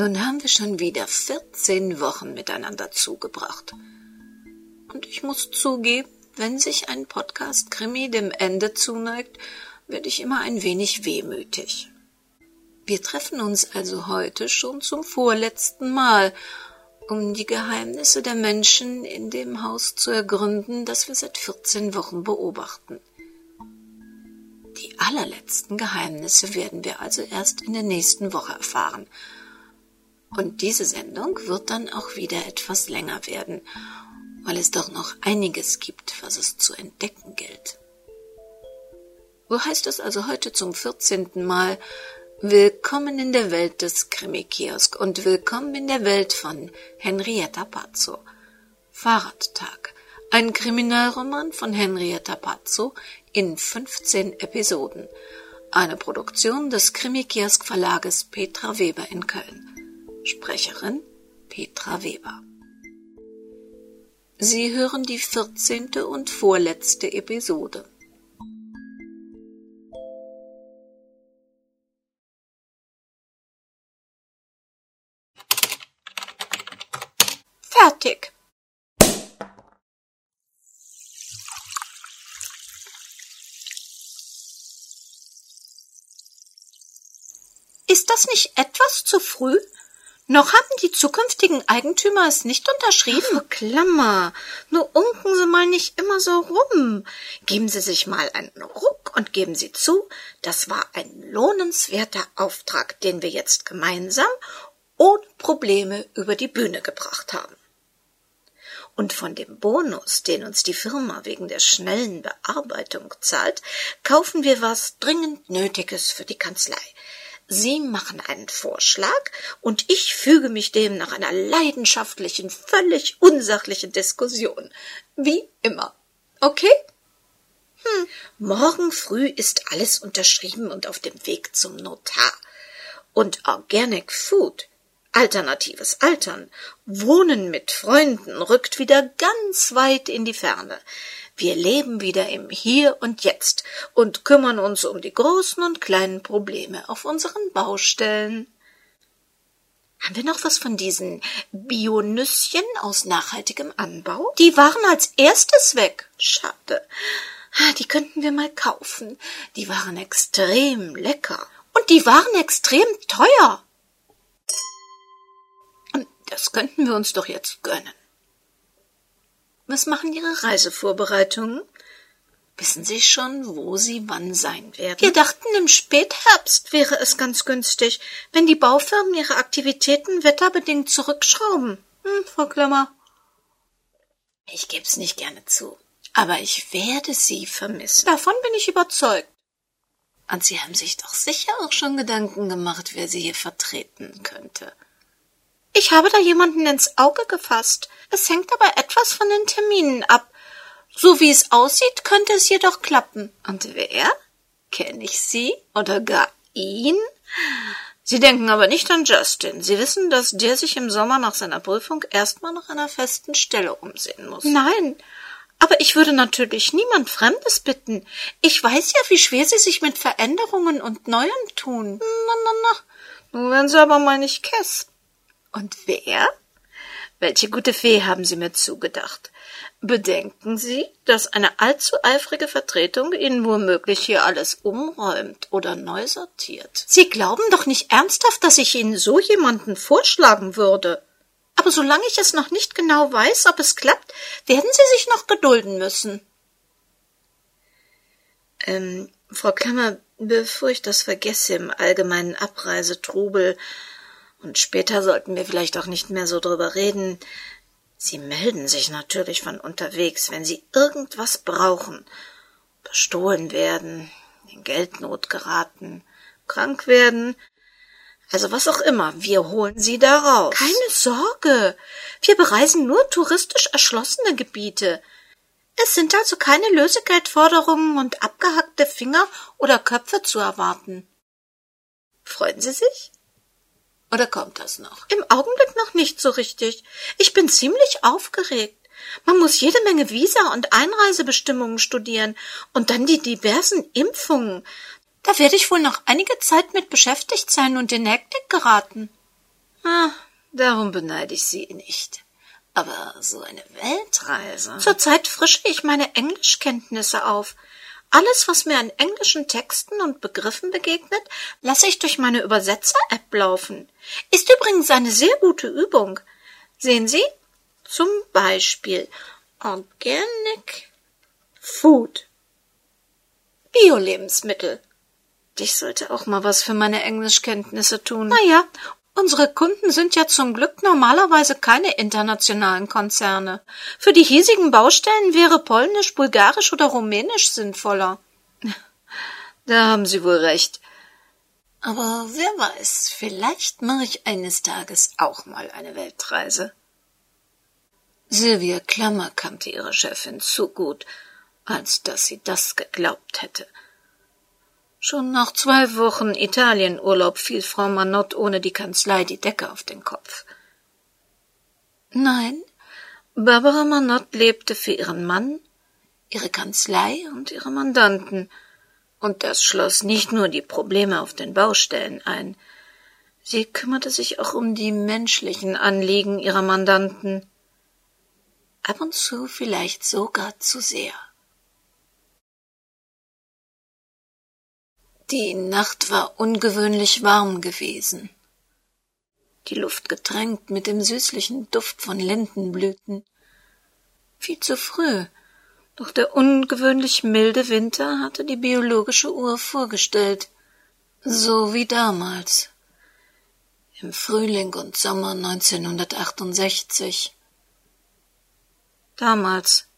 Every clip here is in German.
Nun haben wir schon wieder vierzehn Wochen miteinander zugebracht. Und ich muss zugeben, wenn sich ein Podcast-Krimi dem Ende zuneigt, werde ich immer ein wenig wehmütig. Wir treffen uns also heute schon zum vorletzten Mal, um die Geheimnisse der Menschen in dem Haus zu ergründen, das wir seit vierzehn Wochen beobachten. Die allerletzten Geheimnisse werden wir also erst in der nächsten Woche erfahren. Und diese Sendung wird dann auch wieder etwas länger werden, weil es doch noch einiges gibt, was es zu entdecken gilt. So heißt es also heute zum vierzehnten Mal Willkommen in der Welt des Krimi-Kiosk und willkommen in der Welt von Henrietta Pazzo. Fahrradtag. Ein Kriminalroman von Henrietta Pazzo in 15 Episoden. Eine Produktion des Krimi-Kiosk Verlages Petra Weber in Köln. Sprecherin Petra Weber. Sie hören die vierzehnte und vorletzte Episode. Fertig. Ist das nicht etwas zu früh? Noch haben die zukünftigen Eigentümer es nicht unterschrieben. Ach, Klammer, nur unken Sie mal nicht immer so rum. Geben Sie sich mal einen Ruck und geben Sie zu, das war ein lohnenswerter Auftrag, den wir jetzt gemeinsam ohne Probleme über die Bühne gebracht haben. Und von dem Bonus, den uns die Firma wegen der schnellen Bearbeitung zahlt, kaufen wir was dringend Nötiges für die Kanzlei. Sie machen einen Vorschlag und ich füge mich dem nach einer leidenschaftlichen, völlig unsachlichen Diskussion. Wie immer. Okay? Hm. Morgen früh ist alles unterschrieben und auf dem Weg zum Notar. Und Organic Food, alternatives Altern, Wohnen mit Freunden rückt wieder ganz weit in die Ferne. Wir leben wieder im Hier und Jetzt und kümmern uns um die großen und kleinen Probleme auf unseren Baustellen. Haben wir noch was von diesen Bionüsschen aus nachhaltigem Anbau? Die waren als erstes weg. Schade. Die könnten wir mal kaufen. Die waren extrem lecker. Und die waren extrem teuer. Das könnten wir uns doch jetzt gönnen. Was machen Ihre Reisevorbereitungen? Wissen Sie schon, wo Sie wann sein werden? Wir dachten, im Spätherbst wäre es ganz günstig, wenn die Baufirmen ihre Aktivitäten wetterbedingt zurückschrauben. Hm, Frau Klammer. Ich geb's nicht gerne zu, aber ich werde Sie vermissen. Davon bin ich überzeugt. Und Sie haben sich doch sicher auch schon Gedanken gemacht, wer Sie hier vertreten könnte. Ich habe da jemanden ins Auge gefasst. Es hängt aber etwas von den Terminen ab. So wie es aussieht, könnte es jedoch klappen. Und wer? Kenne ich Sie oder gar ihn? Sie denken aber nicht an Justin. Sie wissen, dass der sich im Sommer nach seiner Prüfung erstmal nach einer festen Stelle umsehen muss. Nein, aber ich würde natürlich niemand Fremdes bitten. Ich weiß ja, wie schwer Sie sich mit Veränderungen und Neuem tun. Na, na, na. Nun werden Sie aber mal nicht kess. Und wer? Welche gute Fee haben Sie mir zugedacht? Bedenken Sie, dass eine allzu eifrige Vertretung Ihnen womöglich hier alles umräumt oder neu sortiert. Sie glauben doch nicht ernsthaft, dass ich Ihnen so jemanden vorschlagen würde. Aber solange ich es noch nicht genau weiß, ob es klappt, werden Sie sich noch gedulden müssen. Ähm, Frau Klammer, bevor ich das vergesse im allgemeinen Abreisetrubel, und später sollten wir vielleicht auch nicht mehr so drüber reden. Sie melden sich natürlich von unterwegs, wenn Sie irgendwas brauchen, bestohlen werden, in Geldnot geraten, krank werden, also was auch immer, wir holen Sie da raus. Keine Sorge, wir bereisen nur touristisch erschlossene Gebiete. Es sind also keine Lösegeldforderungen und abgehackte Finger oder Köpfe zu erwarten. Freuen Sie sich? Oder kommt das noch? Im Augenblick noch nicht so richtig. Ich bin ziemlich aufgeregt. Man muss jede Menge Visa und Einreisebestimmungen studieren und dann die diversen Impfungen. Da werde ich wohl noch einige Zeit mit beschäftigt sein und in Hektik geraten. Ah, darum beneide ich Sie nicht. Aber so eine Weltreise. Zurzeit frische ich meine Englischkenntnisse auf. Alles, was mir an englischen Texten und Begriffen begegnet, lasse ich durch meine Übersetzer-App laufen. Ist übrigens eine sehr gute Übung. Sehen Sie? Zum Beispiel Organic Food. Bio-Lebensmittel. Ich sollte auch mal was für meine Englischkenntnisse tun. Naja, Unsere Kunden sind ja zum Glück normalerweise keine internationalen Konzerne. Für die hiesigen Baustellen wäre Polnisch, Bulgarisch oder Rumänisch sinnvoller. Da haben Sie wohl recht. Aber wer weiß, vielleicht mache ich eines Tages auch mal eine Weltreise. Sylvia Klammer kannte ihre Chefin zu gut, als dass sie das geglaubt hätte. Schon nach zwei Wochen Italienurlaub fiel Frau Manott ohne die Kanzlei die Decke auf den Kopf. Nein, Barbara Manott lebte für ihren Mann, ihre Kanzlei und ihre Mandanten, und das schloss nicht nur die Probleme auf den Baustellen ein, sie kümmerte sich auch um die menschlichen Anliegen ihrer Mandanten, ab und zu vielleicht sogar zu sehr. Die Nacht war ungewöhnlich warm gewesen. Die Luft getränkt mit dem süßlichen Duft von Lindenblüten. Viel zu früh, doch der ungewöhnlich milde Winter hatte die biologische Uhr vorgestellt, so wie damals, im Frühling und Sommer 1968. Damals,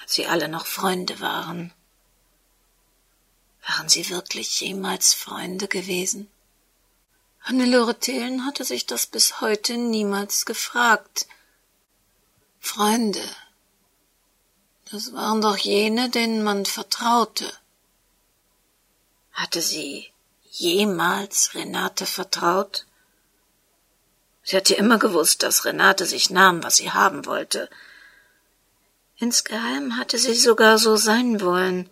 als sie alle noch Freunde waren. Waren sie wirklich jemals Freunde gewesen? Hannelore Thelen hatte sich das bis heute niemals gefragt. Freunde. Das waren doch jene, denen man vertraute. Hatte sie jemals Renate vertraut? Sie hatte immer gewusst, dass Renate sich nahm, was sie haben wollte. Insgeheim hatte sie sogar so sein wollen.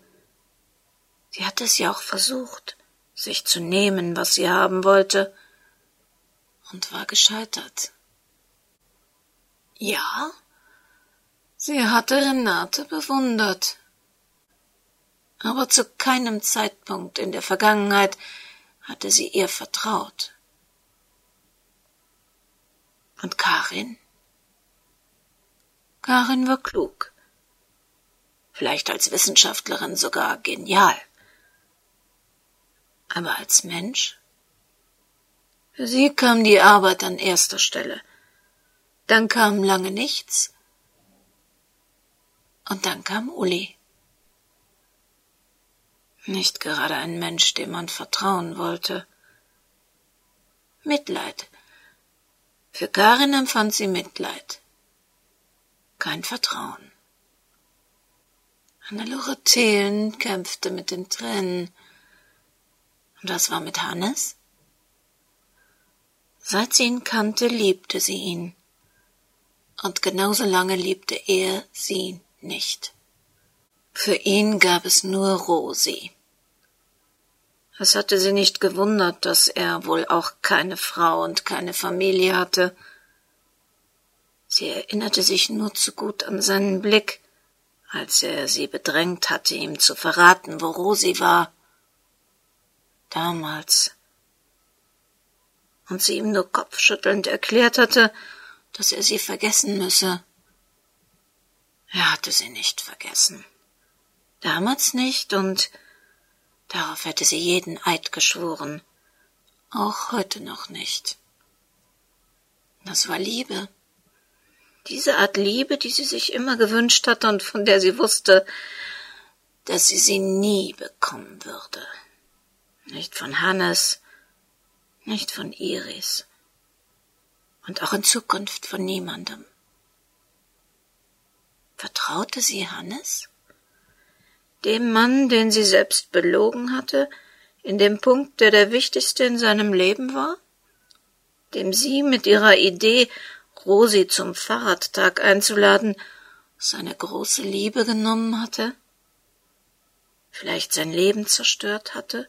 Sie hatte es ja auch versucht, sich zu nehmen, was sie haben wollte, und war gescheitert. Ja, sie hatte Renate bewundert, aber zu keinem Zeitpunkt in der Vergangenheit hatte sie ihr vertraut. Und Karin? Karin war klug, vielleicht als Wissenschaftlerin sogar genial aber als Mensch? Für sie kam die Arbeit an erster Stelle. Dann kam lange nichts. Und dann kam Uli. Nicht gerade ein Mensch, dem man vertrauen wollte. Mitleid. Für Karin empfand sie Mitleid. Kein Vertrauen. Hannelore Thelen kämpfte mit den Tränen. Und was war mit Hannes? Seit sie ihn kannte, liebte sie ihn. Und genauso lange liebte er sie nicht. Für ihn gab es nur Rosi. Es hatte sie nicht gewundert, dass er wohl auch keine Frau und keine Familie hatte. Sie erinnerte sich nur zu gut an seinen Blick, als er sie bedrängt hatte, ihm zu verraten, wo Rosi war damals. Und sie ihm nur kopfschüttelnd erklärt hatte, dass er sie vergessen müsse. Er hatte sie nicht vergessen. Damals nicht, und darauf hätte sie jeden Eid geschworen. Auch heute noch nicht. Das war Liebe. Diese Art Liebe, die sie sich immer gewünscht hatte und von der sie wusste, dass sie sie nie bekommen würde. Nicht von Hannes, nicht von Iris und auch in Zukunft von niemandem. Vertraute sie Hannes? Dem Mann, den sie selbst belogen hatte, in dem Punkt, der der wichtigste in seinem Leben war? Dem sie mit ihrer Idee, Rosi zum Fahrradtag einzuladen, seine große Liebe genommen hatte? Vielleicht sein Leben zerstört hatte?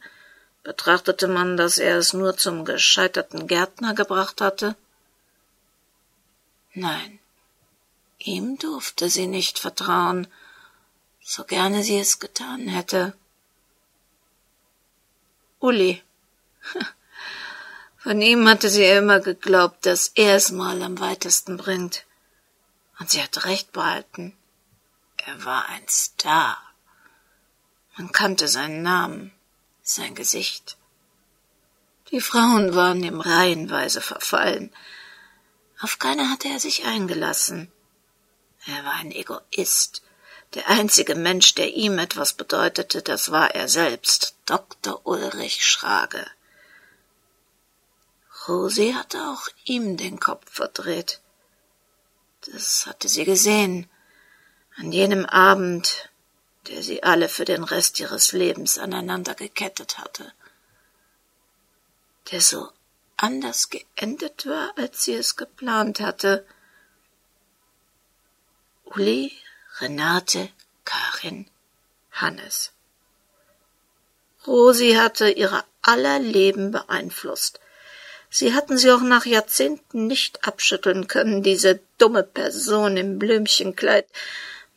Betrachtete man, dass er es nur zum gescheiterten Gärtner gebracht hatte? Nein, ihm durfte sie nicht vertrauen, so gerne sie es getan hätte. Uli. Von ihm hatte sie immer geglaubt, dass er es mal am weitesten bringt. Und sie hatte recht behalten. Er war ein Star. Man kannte seinen Namen, sein Gesicht. Die Frauen waren ihm reihenweise verfallen. Auf keine hatte er sich eingelassen. Er war ein Egoist. Der einzige Mensch, der ihm etwas bedeutete, das war er selbst, Dr. Ulrich Schrage. Rosi hatte auch ihm den Kopf verdreht. Das hatte sie gesehen, an jenem Abend, der sie alle für den Rest ihres Lebens aneinander gekettet hatte, der so anders geendet war, als sie es geplant hatte. Uli, Renate, Karin, Hannes. Rosi hatte ihre aller Leben beeinflusst. Sie hatten sie auch nach Jahrzehnten nicht abschütteln können, diese dumme Person im Blümchenkleid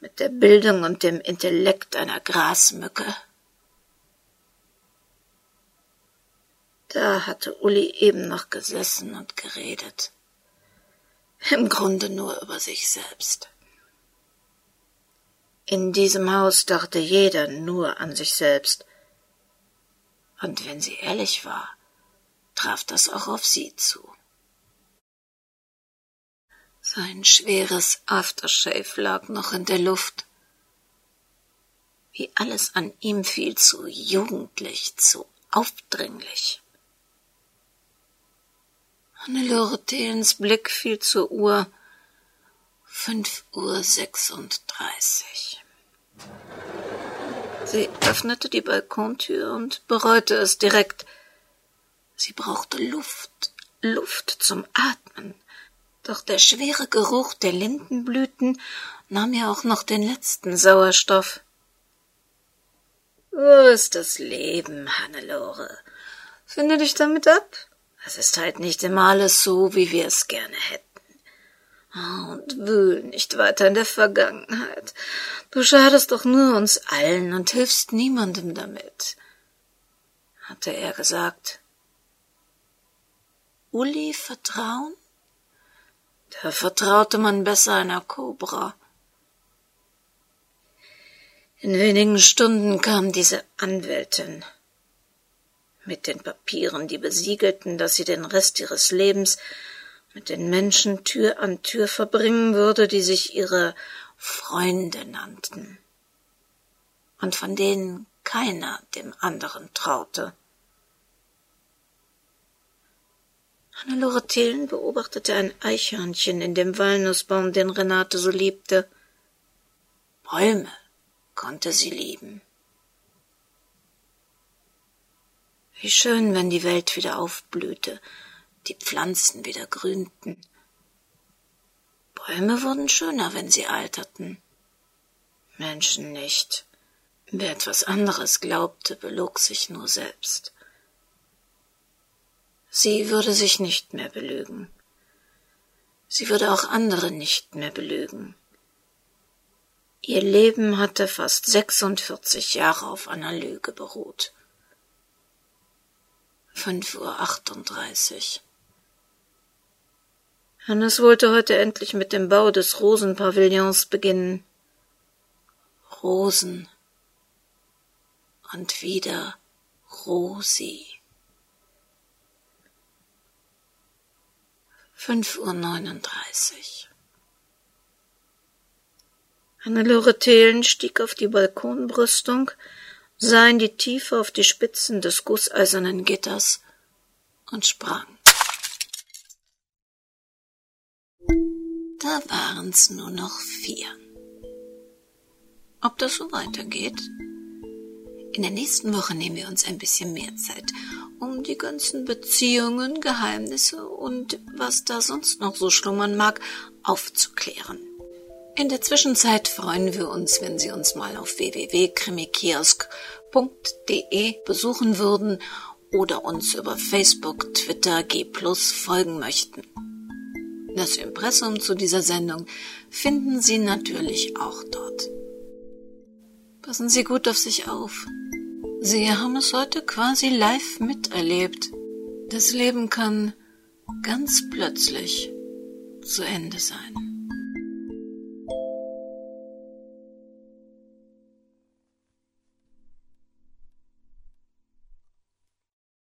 mit der Bildung und dem Intellekt einer Grasmücke. Da hatte Uli eben noch gesessen und geredet. Im Grunde nur über sich selbst. In diesem Haus dachte jeder nur an sich selbst. Und wenn sie ehrlich war, traf das auch auf sie zu. Sein schweres Aftershave lag noch in der Luft. Wie alles an ihm fiel zu jugendlich, zu aufdringlich. Hannelore Thelens Blick fiel zur Uhr. Fünf Uhr sechsunddreißig. Sie öffnete die Balkontür und bereute es direkt. Sie brauchte Luft, Luft zum Atmen. Doch der schwere Geruch der Lindenblüten nahm ihr auch noch den letzten Sauerstoff. Wo ist das Leben, Hannelore? Finde dich damit ab. Es ist halt nicht immer alles so, wie wir es gerne hätten. Oh, und wühl nicht weiter in der Vergangenheit. Du schadest doch nur uns allen und hilfst niemandem damit, hatte er gesagt. Uli vertrauen? Da vertraute man besser einer Kobra. In wenigen Stunden kam diese Anwältin mit den Papieren, die besiegelten, dass sie den Rest ihres Lebens mit den Menschen Tür an Tür verbringen würde, die sich ihre Freunde nannten und von denen keiner dem anderen traute. Hannelore Thelen beobachtete ein Eichhörnchen in dem Walnussbaum, den Renate so liebte. Bäume konnte sie lieben. Wie schön, wenn die Welt wieder aufblühte, die Pflanzen wieder grünten. Bäume wurden schöner, wenn sie alterten. Menschen nicht. Wer etwas anderes glaubte, belog sich nur selbst. Sie würde sich nicht mehr belügen. Sie würde auch andere nicht mehr belügen. Ihr Leben hatte fast sechsundvierzig Jahre auf einer Lüge beruht. Fünf Uhr achtunddreißig. Hannes wollte heute endlich mit dem Bau des Rosenpavillons beginnen. Rosen. Und wieder Rosi. Fünf Uhr neununddreißig. Hannelore Thelen stieg auf die Balkonbrüstung, sah in die Tiefe auf die Spitzen des gusseisernen Gitters und sprang. Da waren's nur noch vier. Ob das so weitergeht? In der nächsten Woche nehmen wir uns ein bisschen mehr Zeit um die ganzen Beziehungen, Geheimnisse und was da sonst noch so schlummern mag, aufzuklären. In der Zwischenzeit freuen wir uns, wenn Sie uns mal auf www.krimikiosk.de besuchen würden oder uns über Facebook, Twitter, G folgen möchten. Das Impressum zu dieser Sendung finden Sie natürlich auch dort. Passen Sie gut auf sich auf. Sie haben es heute quasi live miterlebt. Das Leben kann ganz plötzlich zu Ende sein.